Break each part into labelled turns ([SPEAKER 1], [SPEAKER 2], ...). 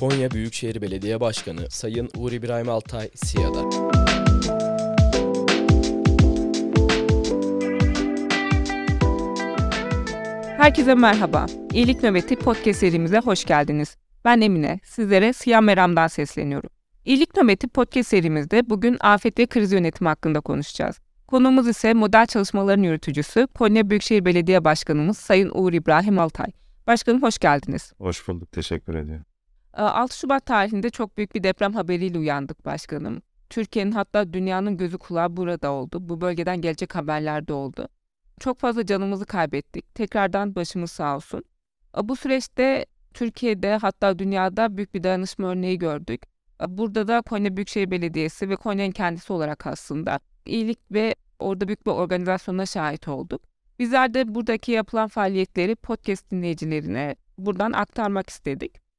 [SPEAKER 1] Konya Büyükşehir Belediye Başkanı Sayın Uğur İbrahim Altay SİA'da.
[SPEAKER 2] Herkese merhaba. İyilik Nöbeti podcast serimize hoş geldiniz. Ben Emine, sizlere Siyah Meram'dan sesleniyorum. İyilik Nöbeti podcast serimizde bugün afet ve kriz yönetimi hakkında konuşacağız. Konuğumuz ise model çalışmaların yürütücüsü Konya Büyükşehir Belediye Başkanımız Sayın Uğur İbrahim Altay. Başkanım hoş geldiniz.
[SPEAKER 3] Hoş bulduk, teşekkür ediyorum.
[SPEAKER 2] 6 Şubat tarihinde çok büyük bir deprem haberiyle uyandık başkanım. Türkiye'nin hatta dünyanın gözü kulağı burada oldu. Bu bölgeden gelecek haberler de oldu. Çok fazla canımızı kaybettik. Tekrardan başımız sağ olsun. Bu süreçte Türkiye'de hatta dünyada büyük bir dayanışma örneği gördük. Burada da Konya Büyükşehir Belediyesi ve Konya'nın kendisi olarak aslında iyilik ve orada büyük bir organizasyona şahit olduk. Bizler de buradaki yapılan faaliyetleri podcast dinleyicilerine buradan aktarmak istedik.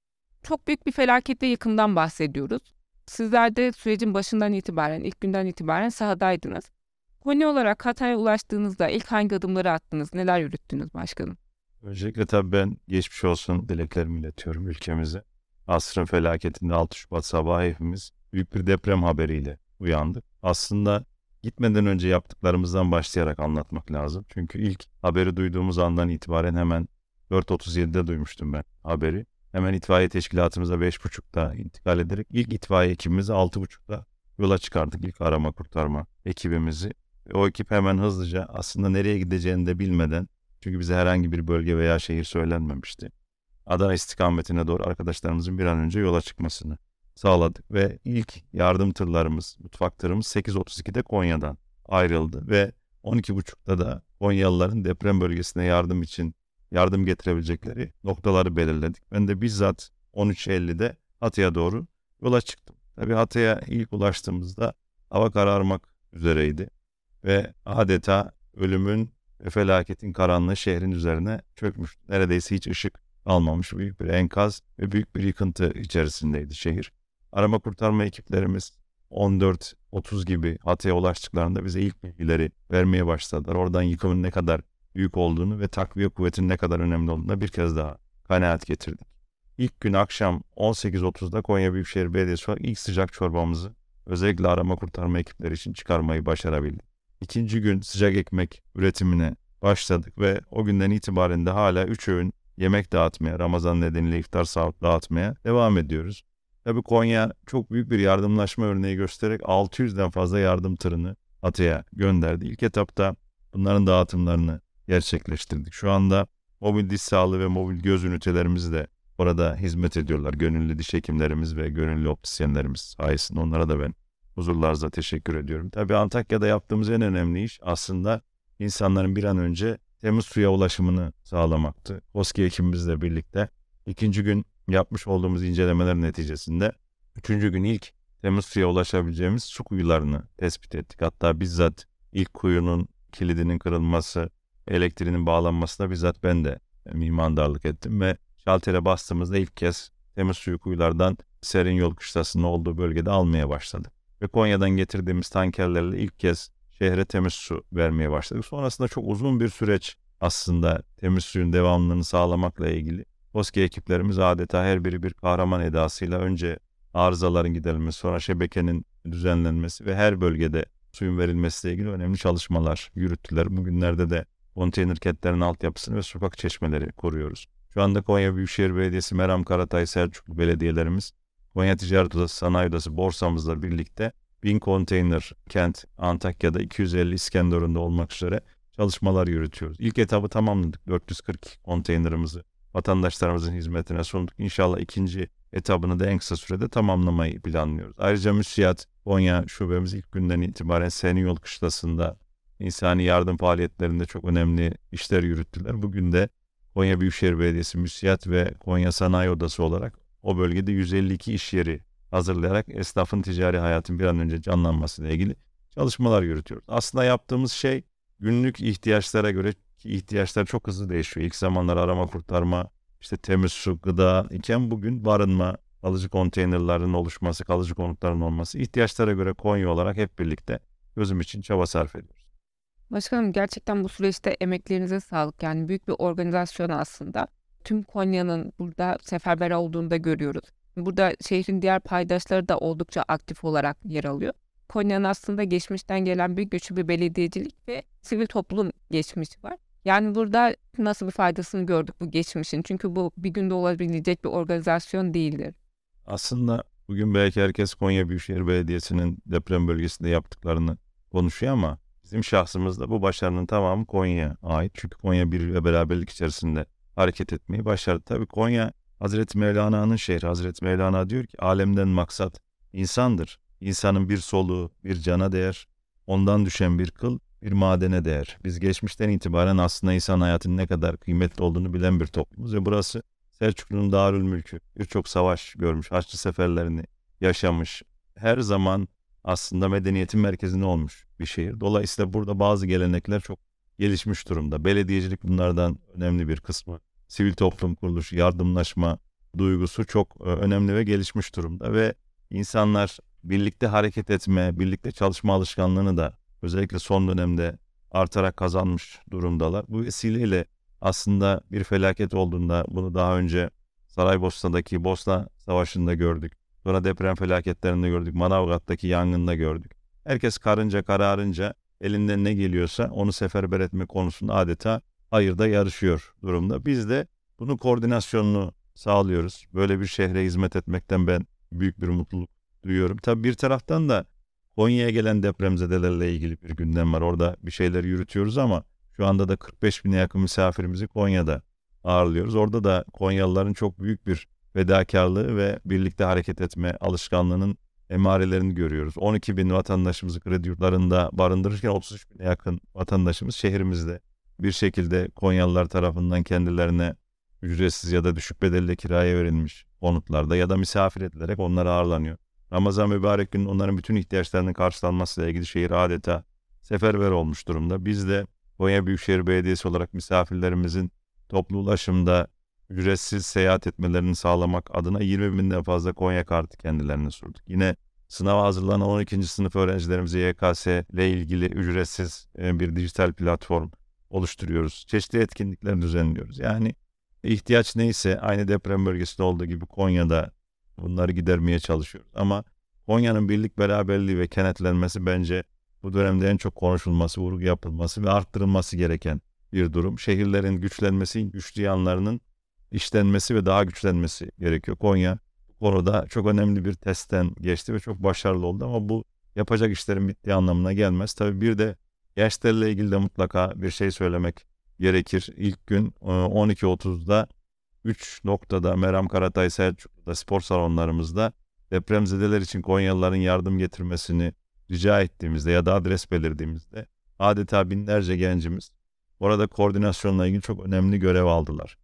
[SPEAKER 2] Çok büyük bir felakette yıkımdan bahsediyoruz. Sizler de sürecin başından itibaren, ilk günden itibaren sahadaydınız. Konya olarak Hatay'a ulaştığınızda ilk hangi adımları attınız, neler yürüttünüz başkanım?
[SPEAKER 3] Öncelikle tabii ben geçmiş olsun dileklerimi iletiyorum ülkemize. Asrın felaketinde 6 Şubat sabahı hepimiz büyük bir deprem haberiyle uyandık. Aslında gitmeden önce yaptıklarımızdan başlayarak anlatmak lazım. Çünkü ilk haberi duyduğumuz andan itibaren hemen 4.37'de duymuştum ben haberi. Hemen itfaiye teşkilatımıza 5.30'da intikal ederek ilk itfaiye ekibimizi 6.30'da yola çıkardık. İlk arama kurtarma ekibimizi. O ekip hemen hızlıca aslında nereye gideceğini de bilmeden çünkü bize herhangi bir bölge veya şehir söylenmemişti. Adana istikametine doğru arkadaşlarımızın bir an önce yola çıkmasını sağladık ve ilk yardım tırlarımız, mutfak tırımız 8.32'de Konya'dan ayrıldı ve 12.30'da da Konyalıların deprem bölgesine yardım için yardım getirebilecekleri noktaları belirledik. Ben de bizzat 13.50'de Hatay'a doğru yola çıktım. Tabii Hatay'a ilk ulaştığımızda hava kararmak üzereydi ve adeta ölümün ve felaketin karanlığı şehrin üzerine çökmüş. Neredeyse hiç ışık almamış büyük bir enkaz ve büyük bir yıkıntı içerisindeydi şehir. Arama kurtarma ekiplerimiz 14.30 gibi Hatay'a ulaştıklarında bize ilk bilgileri vermeye başladılar. Oradan yıkımın ne kadar büyük olduğunu ve takviye kuvvetinin ne kadar önemli olduğunu bir kez daha kanaat getirdik. İlk gün akşam 18.30'da Konya Büyükşehir Belediyesi olarak ilk sıcak çorbamızı özellikle arama kurtarma ekipleri için çıkarmayı başarabildik. İkinci gün sıcak ekmek üretimine başladık ve o günden itibaren de hala 3 öğün yemek dağıtmaya, Ramazan nedeniyle iftar sahut dağıtmaya devam ediyoruz. Tabii Konya çok büyük bir yardımlaşma örneği göstererek 600'den fazla yardım tırını Hatay'a gönderdi. İlk etapta bunların dağıtımlarını gerçekleştirdik. Şu anda mobil diş sağlığı ve mobil göz ünitelerimiz de orada hizmet ediyorlar. Gönüllü diş hekimlerimiz ve gönüllü optisyenlerimiz sayesinde onlara da ben huzurlarınızla teşekkür ediyorum. Tabii Antakya'da yaptığımız en önemli iş aslında insanların bir an önce temiz suya ulaşımını sağlamaktı. KOSGİ ekibimizle birlikte ikinci gün yapmış olduğumuz incelemeler neticesinde üçüncü gün ilk temiz suya ulaşabileceğimiz su kuyularını tespit ettik. Hatta bizzat ilk kuyunun kilidinin kırılması, elektriğinin bağlanmasına bizzat ben de mimandarlık ettim ve şaltere bastığımızda ilk kez temiz suyu kuyulardan serin yol kışlasının olduğu bölgede almaya başladık. Ve Konya'dan getirdiğimiz tankerlerle ilk kez şehre temiz su vermeye başladık. Sonrasında çok uzun bir süreç aslında temiz suyun devamlılığını sağlamakla ilgili. KOSGİ ekiplerimiz adeta her biri bir kahraman edasıyla önce arızaların giderilmesi, sonra şebekenin düzenlenmesi ve her bölgede suyun verilmesiyle ilgili önemli çalışmalar yürüttüler. Bugünlerde de konteyner kentlerin altyapısını ve sokak çeşmeleri koruyoruz. Şu anda Konya Büyükşehir Belediyesi, Meram Karatay, Selçuklu belediyelerimiz, Konya Ticaret Odası, Sanayi Odası, borsamızla birlikte 1000 konteyner kent Antakya'da 250 İskenderun'da olmak üzere çalışmalar yürütüyoruz. İlk etabı tamamladık. 440 konteynerimizi vatandaşlarımızın hizmetine sunduk. İnşallah ikinci etabını da en kısa sürede tamamlamayı planlıyoruz. Ayrıca müsiyat Konya şubemiz ilk günden itibaren Senin Yol Kışlası'nda insani yardım faaliyetlerinde çok önemli işler yürüttüler. Bugün de Konya Büyükşehir Belediyesi Müsiyat ve Konya Sanayi Odası olarak o bölgede 152 iş yeri hazırlayarak esnafın ticari hayatın bir an önce canlanmasıyla ilgili çalışmalar yürütüyoruz. Aslında yaptığımız şey günlük ihtiyaçlara göre ihtiyaçlar çok hızlı değişiyor. İlk zamanlar arama kurtarma, işte temiz su, gıda iken bugün barınma, kalıcı konteynerlerin oluşması, kalıcı konutların olması ihtiyaçlara göre Konya olarak hep birlikte gözüm için çaba sarf ediyoruz.
[SPEAKER 2] Başkanım gerçekten bu süreçte emeklerinize sağlık. Yani büyük bir organizasyon aslında. Tüm Konya'nın burada seferber olduğunu da görüyoruz. Burada şehrin diğer paydaşları da oldukça aktif olarak yer alıyor. Konya'nın aslında geçmişten gelen bir güçlü bir belediyecilik ve sivil toplum geçmişi var. Yani burada nasıl bir faydasını gördük bu geçmişin. Çünkü bu bir günde olabilecek bir organizasyon değildir.
[SPEAKER 3] Aslında bugün belki herkes Konya Büyükşehir Belediyesi'nin deprem bölgesinde yaptıklarını konuşuyor ama bizim şahsımızda bu başarının tamamı Konya'ya ait. Çünkü Konya bir ve beraberlik içerisinde hareket etmeyi başardı. Tabii Konya Hazreti Mevlana'nın şehri. Hazreti Mevlana diyor ki alemden maksat insandır. İnsanın bir soluğu, bir cana değer, ondan düşen bir kıl, bir madene değer. Biz geçmişten itibaren aslında insan hayatının ne kadar kıymetli olduğunu bilen bir toplumuz ve burası Selçuklu'nun Darül Mülkü. Birçok savaş görmüş, Haçlı seferlerini yaşamış. Her zaman aslında medeniyetin merkezinde olmuş bir şehir. Dolayısıyla burada bazı gelenekler çok gelişmiş durumda. Belediyecilik bunlardan önemli bir kısmı. Sivil toplum kuruluşu, yardımlaşma duygusu çok e, önemli ve gelişmiş durumda ve insanlar birlikte hareket etme, birlikte çalışma alışkanlığını da özellikle son dönemde artarak kazanmış durumdalar. Bu vesileyle aslında bir felaket olduğunda bunu daha önce Saraybosna'daki Bosna Savaşı'nda gördük. Sonra deprem felaketlerinde gördük. Manavgat'taki yangında gördük. Herkes karınca kararınca elinden ne geliyorsa onu seferber etme konusunda adeta hayırda yarışıyor durumda. Biz de bunun koordinasyonunu sağlıyoruz. Böyle bir şehre hizmet etmekten ben büyük bir mutluluk duyuyorum. Tabii bir taraftan da Konya'ya gelen depremzedelerle ilgili bir gündem var. Orada bir şeyler yürütüyoruz ama şu anda da 45 bine yakın misafirimizi Konya'da ağırlıyoruz. Orada da Konyalıların çok büyük bir fedakarlığı ve birlikte hareket etme alışkanlığının emarelerini görüyoruz. 12 bin vatandaşımızı kredi yurtlarında barındırırken 33 bine yakın vatandaşımız şehrimizde bir şekilde Konyalılar tarafından kendilerine ücretsiz ya da düşük bedelle kiraya verilmiş konutlarda ya da misafir edilerek onlar ağırlanıyor. Ramazan mübarek günün onların bütün ihtiyaçlarının karşılanmasıyla ilgili şehir adeta seferber olmuş durumda. Biz de Konya Büyükşehir Belediyesi olarak misafirlerimizin toplu ulaşımda ücretsiz seyahat etmelerini sağlamak adına 20 binden fazla Konya kartı kendilerine sunduk. Yine sınava hazırlanan 12. sınıf öğrencilerimize YKS ile ilgili ücretsiz e, bir dijital platform oluşturuyoruz. Çeşitli etkinlikler düzenliyoruz. Yani ihtiyaç neyse aynı deprem bölgesinde olduğu gibi Konya'da bunları gidermeye çalışıyoruz. Ama Konya'nın birlik beraberliği ve kenetlenmesi bence bu dönemde en çok konuşulması, vurgu yapılması ve arttırılması gereken bir durum. Şehirlerin güçlenmesi, güçlü yanlarının işlenmesi ve daha güçlenmesi gerekiyor. Konya konuda çok önemli bir testten geçti ve çok başarılı oldu ama bu yapacak işlerin bittiği anlamına gelmez. Tabii bir de gençlerle ilgili de mutlaka bir şey söylemek gerekir. İlk gün 12.30'da e, 3 noktada Meram Karatay Selçuklu'da spor salonlarımızda depremzedeler için Konyalıların yardım getirmesini rica ettiğimizde ya da adres belirdiğimizde adeta binlerce gencimiz orada koordinasyonla ilgili çok önemli görev aldılar.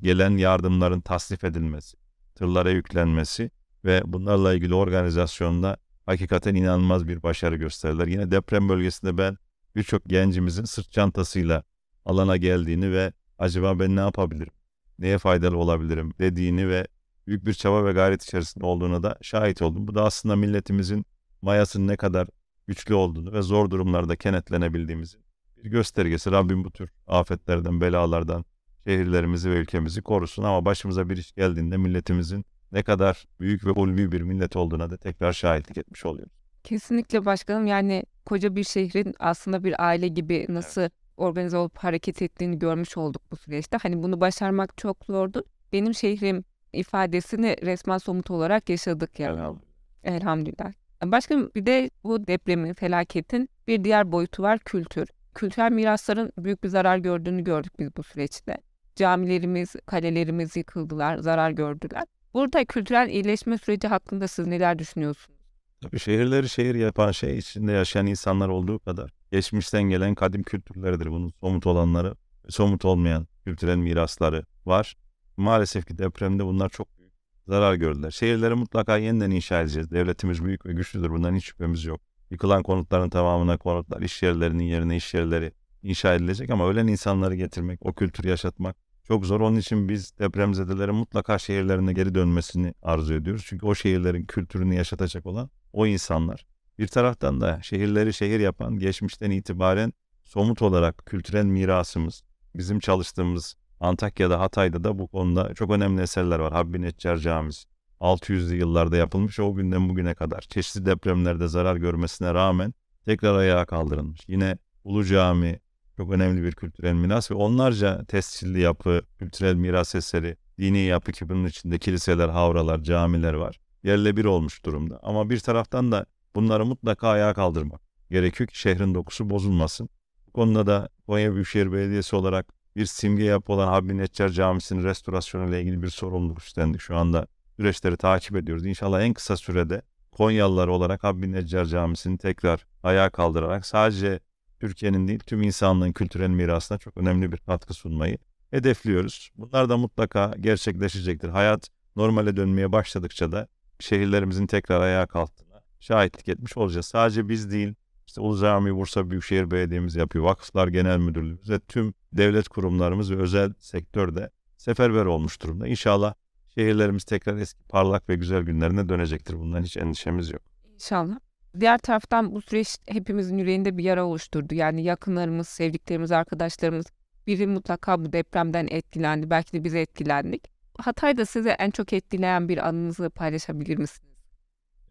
[SPEAKER 3] Gelen yardımların tasnif edilmesi, tırlara yüklenmesi ve bunlarla ilgili organizasyonda hakikaten inanılmaz bir başarı gösterdiler. Yine deprem bölgesinde ben birçok gencimizin sırt çantasıyla alana geldiğini ve acaba ben ne yapabilirim, neye faydalı olabilirim dediğini ve büyük bir çaba ve gayret içerisinde olduğuna da şahit oldum. Bu da aslında milletimizin mayasının ne kadar güçlü olduğunu ve zor durumlarda kenetlenebildiğimizin bir göstergesi. Rabbim bu tür afetlerden, belalardan şehirlerimizi ve ülkemizi korusun ama başımıza bir iş geldiğinde milletimizin ne kadar büyük ve ulvi bir millet olduğuna da tekrar şahitlik etmiş oluyoruz.
[SPEAKER 2] Kesinlikle başkanım yani koca bir şehrin aslında bir aile gibi nasıl evet. organize olup hareket ettiğini görmüş olduk bu süreçte. Hani bunu başarmak çok zordu. Benim şehrim ifadesini resmen somut olarak yaşadık yani. Elhamdülillah. Elhamdülillah. Başka bir de bu depremin, felaketin bir diğer boyutu var kültür. Kültürel mirasların büyük bir zarar gördüğünü gördük biz bu süreçte. Camilerimiz, kalelerimiz yıkıldılar, zarar gördüler. Burada kültürel iyileşme süreci hakkında siz neler düşünüyorsunuz?
[SPEAKER 3] Tabii şehirleri şehir yapan şey içinde yaşayan insanlar olduğu kadar geçmişten gelen kadim kültürleridir. Bunun somut olanları, somut olmayan kültürel mirasları var. Maalesef ki depremde bunlar çok büyük zarar gördüler. Şehirleri mutlaka yeniden inşa edeceğiz. Devletimiz büyük ve güçlüdür. Bundan hiç şüphemiz yok. Yıkılan konutların tamamına konutlar, iş yerlerinin yerine iş yerleri inşa edilecek ama ölen insanları getirmek, o kültürü yaşatmak çok zor. Onun için biz depremzedelerin mutlaka şehirlerine geri dönmesini arzu ediyoruz. Çünkü o şehirlerin kültürünü yaşatacak olan o insanlar. Bir taraftan da şehirleri şehir yapan geçmişten itibaren somut olarak kültürel mirasımız, bizim çalıştığımız Antakya'da, Hatay'da da bu konuda çok önemli eserler var. Habbi Neccar Camisi, 600'lü yıllarda yapılmış o günden bugüne kadar çeşitli depremlerde zarar görmesine rağmen tekrar ayağa kaldırılmış. Yine Ulu Cami çok önemli bir kültürel miras ve onlarca tescilli yapı, kültürel miras eseri, dini yapı ki bunun içinde kiliseler, havralar, camiler var. Yerle bir olmuş durumda. Ama bir taraftan da bunları mutlaka ayağa kaldırmak gerekiyor ki şehrin dokusu bozulmasın. Bu konuda da Konya Büyükşehir Belediyesi olarak bir simge yapı olan Habbi Neccar Camisi'nin restorasyonu ile ilgili bir sorumluluk üstlendik. Şu anda süreçleri takip ediyoruz. İnşallah en kısa sürede Konyalılar olarak Habbi Neccar Camisi'ni tekrar ayağa kaldırarak sadece Türkiye'nin değil tüm insanlığın kültürel mirasına çok önemli bir katkı sunmayı hedefliyoruz. Bunlar da mutlaka gerçekleşecektir. Hayat normale dönmeye başladıkça da şehirlerimizin tekrar ayağa kalktığına şahitlik etmiş olacağız. Sadece biz değil, işte Ulu Cami Bursa Büyükşehir Belediye'miz yapıyor, Vakıflar Genel Müdürlüğümüz ve tüm devlet kurumlarımız ve özel sektörde seferber olmuş durumda. İnşallah şehirlerimiz tekrar eski parlak ve güzel günlerine dönecektir. Bundan hiç endişemiz yok.
[SPEAKER 2] İnşallah. Diğer taraftan bu süreç hepimizin yüreğinde bir yara oluşturdu. Yani yakınlarımız, sevdiklerimiz, arkadaşlarımız biri mutlaka bu depremden etkilendi. Belki de biz etkilendik. Hatay'da size en çok etkileyen bir anınızı paylaşabilir misiniz?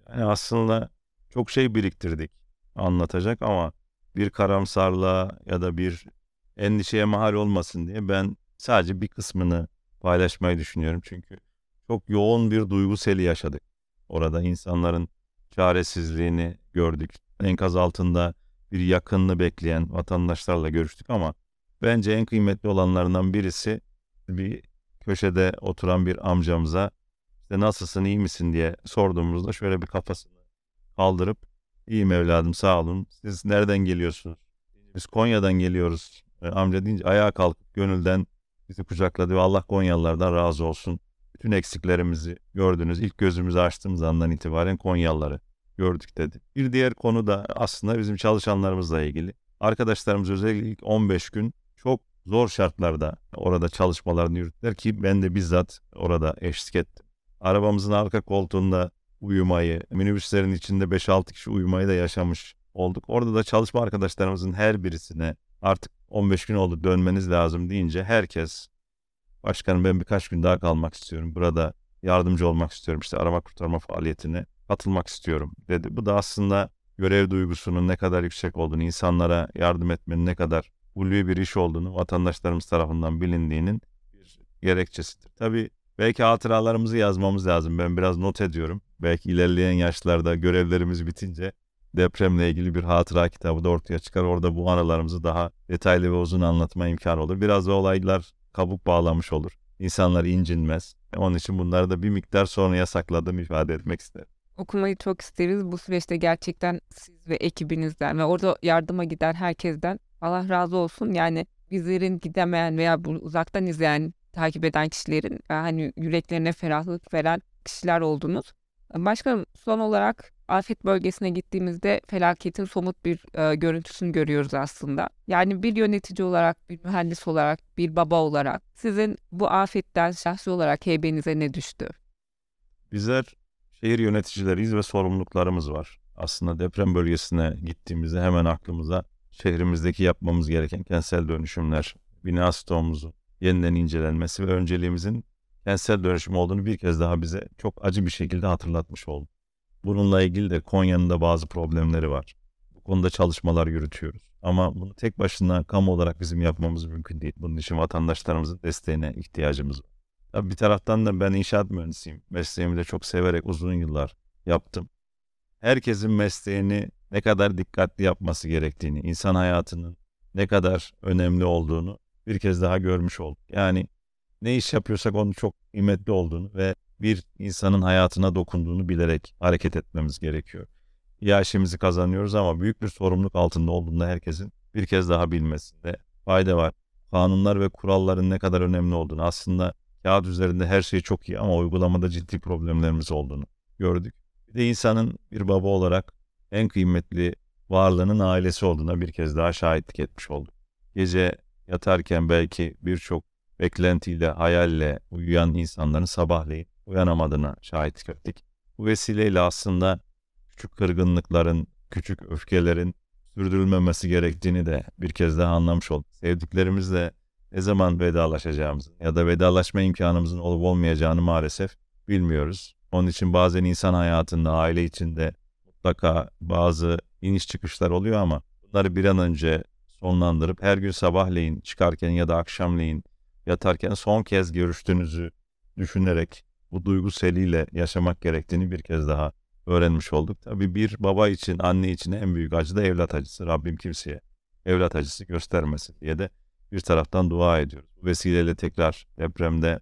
[SPEAKER 3] Yani aslında çok şey biriktirdik anlatacak ama bir karamsarlığa ya da bir endişeye mahal olmasın diye ben sadece bir kısmını paylaşmayı düşünüyorum. Çünkü çok yoğun bir duygu seli yaşadık. Orada insanların çaresizliğini gördük. Enkaz altında bir yakınını bekleyen vatandaşlarla görüştük ama bence en kıymetli olanlarından birisi bir köşede oturan bir amcamıza işte nasılsın iyi misin diye sorduğumuzda şöyle bir kafasını kaldırıp iyiyim evladım sağ olun siz nereden geliyorsunuz? Biz Konya'dan geliyoruz. E, amca deyince ayağa kalkıp gönülden bizi kucakladı ve Allah Konyalılardan razı olsun. Bütün eksiklerimizi gördünüz. İlk gözümüzü açtığımız andan itibaren Konyalıları gördük dedi. Bir diğer konu da aslında bizim çalışanlarımızla ilgili. Arkadaşlarımız özellikle ilk 15 gün çok zor şartlarda orada çalışmalarını yürüttüler ki ben de bizzat orada eşlik ettim. Arabamızın arka koltuğunda uyumayı, minibüslerin içinde 5-6 kişi uyumayı da yaşamış olduk. Orada da çalışma arkadaşlarımızın her birisine artık 15 gün oldu dönmeniz lazım deyince herkes başkanım ben birkaç gün daha kalmak istiyorum. Burada yardımcı olmak istiyorum. İşte arama kurtarma faaliyetine katılmak istiyorum dedi. Bu da aslında görev duygusunun ne kadar yüksek olduğunu, insanlara yardım etmenin ne kadar ulvi bir iş olduğunu vatandaşlarımız tarafından bilindiğinin bir gerekçesidir. Tabii belki hatıralarımızı yazmamız lazım. Ben biraz not ediyorum. Belki ilerleyen yaşlarda görevlerimiz bitince depremle ilgili bir hatıra kitabı da ortaya çıkar. Orada bu anılarımızı daha detaylı ve uzun anlatma imkanı olur. Biraz da olaylar kabuk bağlamış olur. İnsanlar incinmez. Onun için bunları da bir miktar sonra yasakladım ifade etmek isterim.
[SPEAKER 2] Okumayı çok isteriz. Bu süreçte gerçekten siz ve ekibinizden ve orada yardıma giden herkesten Allah razı olsun. Yani bizlerin gidemeyen veya bu uzaktan izleyen, takip eden kişilerin hani yüreklerine ferahlık veren kişiler oldunuz. Başkanım son olarak afet bölgesine gittiğimizde felaketin somut bir e, görüntüsünü görüyoruz aslında. Yani bir yönetici olarak, bir mühendis olarak, bir baba olarak sizin bu afetten şahsi olarak heybenize ne düştü?
[SPEAKER 3] Bizler şehir yöneticileriyiz ve sorumluluklarımız var. Aslında deprem bölgesine gittiğimizde hemen aklımıza şehrimizdeki yapmamız gereken kentsel dönüşümler, bina stoğumuzun yeniden incelenmesi ve önceliğimizin kentsel dönüşüm olduğunu bir kez daha bize çok acı bir şekilde hatırlatmış oldu. Bununla ilgili de Konya'nın da bazı problemleri var. Bu konuda çalışmalar yürütüyoruz. Ama bunu tek başına kamu olarak bizim yapmamız mümkün değil. Bunun için vatandaşlarımızın desteğine ihtiyacımız var. Tabii bir taraftan da ben inşaat mühendisiyim. Mesleğimi de çok severek uzun yıllar yaptım. Herkesin mesleğini ne kadar dikkatli yapması gerektiğini, insan hayatının ne kadar önemli olduğunu bir kez daha görmüş olduk. Yani ne iş yapıyorsak onun çok kıymetli olduğunu ve bir insanın hayatına dokunduğunu bilerek hareket etmemiz gerekiyor. Yaşımızı kazanıyoruz ama büyük bir sorumluluk altında olduğunda herkesin bir kez daha bilmesinde fayda var. Kanunlar ve kuralların ne kadar önemli olduğunu aslında kağıt üzerinde her şey çok iyi ama uygulamada ciddi problemlerimiz olduğunu gördük. Bir de insanın bir baba olarak en kıymetli varlığının ailesi olduğuna bir kez daha şahitlik etmiş olduk. Gece yatarken belki birçok beklentiyle, hayalle uyuyan insanların sabahleyin uyanamadığına şahitlik ettik. Bu vesileyle aslında küçük kırgınlıkların, küçük öfkelerin sürdürülmemesi gerektiğini de bir kez daha anlamış olduk. Sevdiklerimizle ne zaman vedalaşacağımızı ya da vedalaşma imkanımızın olup olmayacağını maalesef bilmiyoruz. Onun için bazen insan hayatında, aile içinde mutlaka bazı iniş çıkışlar oluyor ama bunları bir an önce sonlandırıp her gün sabahleyin çıkarken ya da akşamleyin yatarken son kez görüştüğünüzü düşünerek bu duygu seliyle yaşamak gerektiğini bir kez daha öğrenmiş olduk. Tabii bir baba için, anne için en büyük acı da evlat acısı. Rabbim kimseye evlat acısı göstermesin diye de bir taraftan dua ediyoruz. Bu vesileyle tekrar depremde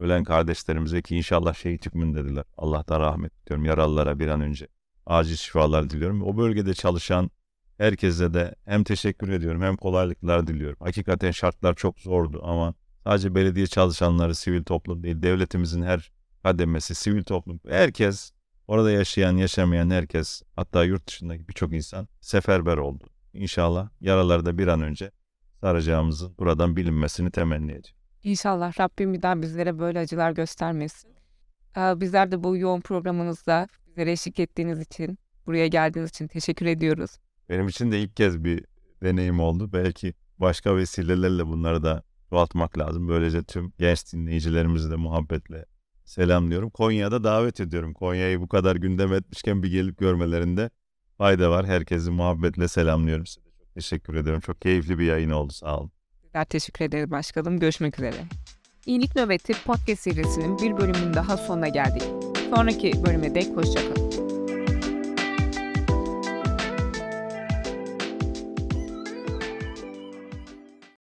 [SPEAKER 3] ölen kardeşlerimize ki inşallah şehit hükmündedirler. Allah'tan rahmet diliyorum yaralılara bir an önce. Acil şifalar diliyorum. O bölgede çalışan herkese de hem teşekkür ediyorum hem kolaylıklar diliyorum. Hakikaten şartlar çok zordu ama sadece belediye çalışanları, sivil toplum değil, devletimizin her kademesi, sivil toplum, herkes orada yaşayan, yaşamayan herkes, hatta yurt dışındaki birçok insan seferber oldu. İnşallah yaraları da bir an önce saracağımızın buradan bilinmesini temenni ediyorum.
[SPEAKER 2] İnşallah Rabbim bir daha bizlere böyle acılar göstermesin. Ee, Bizler de bu yoğun programınızda bizlere eşlik ettiğiniz için, buraya geldiğiniz için teşekkür ediyoruz.
[SPEAKER 3] Benim için de ilk kez bir deneyim oldu. Belki başka vesilelerle bunları da çoğaltmak lazım. Böylece tüm genç dinleyicilerimizi de muhabbetle selamlıyorum. Konya'da davet ediyorum. Konya'yı bu kadar gündem etmişken bir gelip görmelerinde fayda var. Herkesi muhabbetle selamlıyorum. Size çok teşekkür ediyorum. Çok keyifli bir yayın oldu. Sağ olun.
[SPEAKER 2] Bizler teşekkür ederiz başkanım. Görüşmek üzere. İyilik Nöbeti podcast serisinin bir bölümünün daha sonuna geldik. Sonraki bölüme dek hoşçakalın.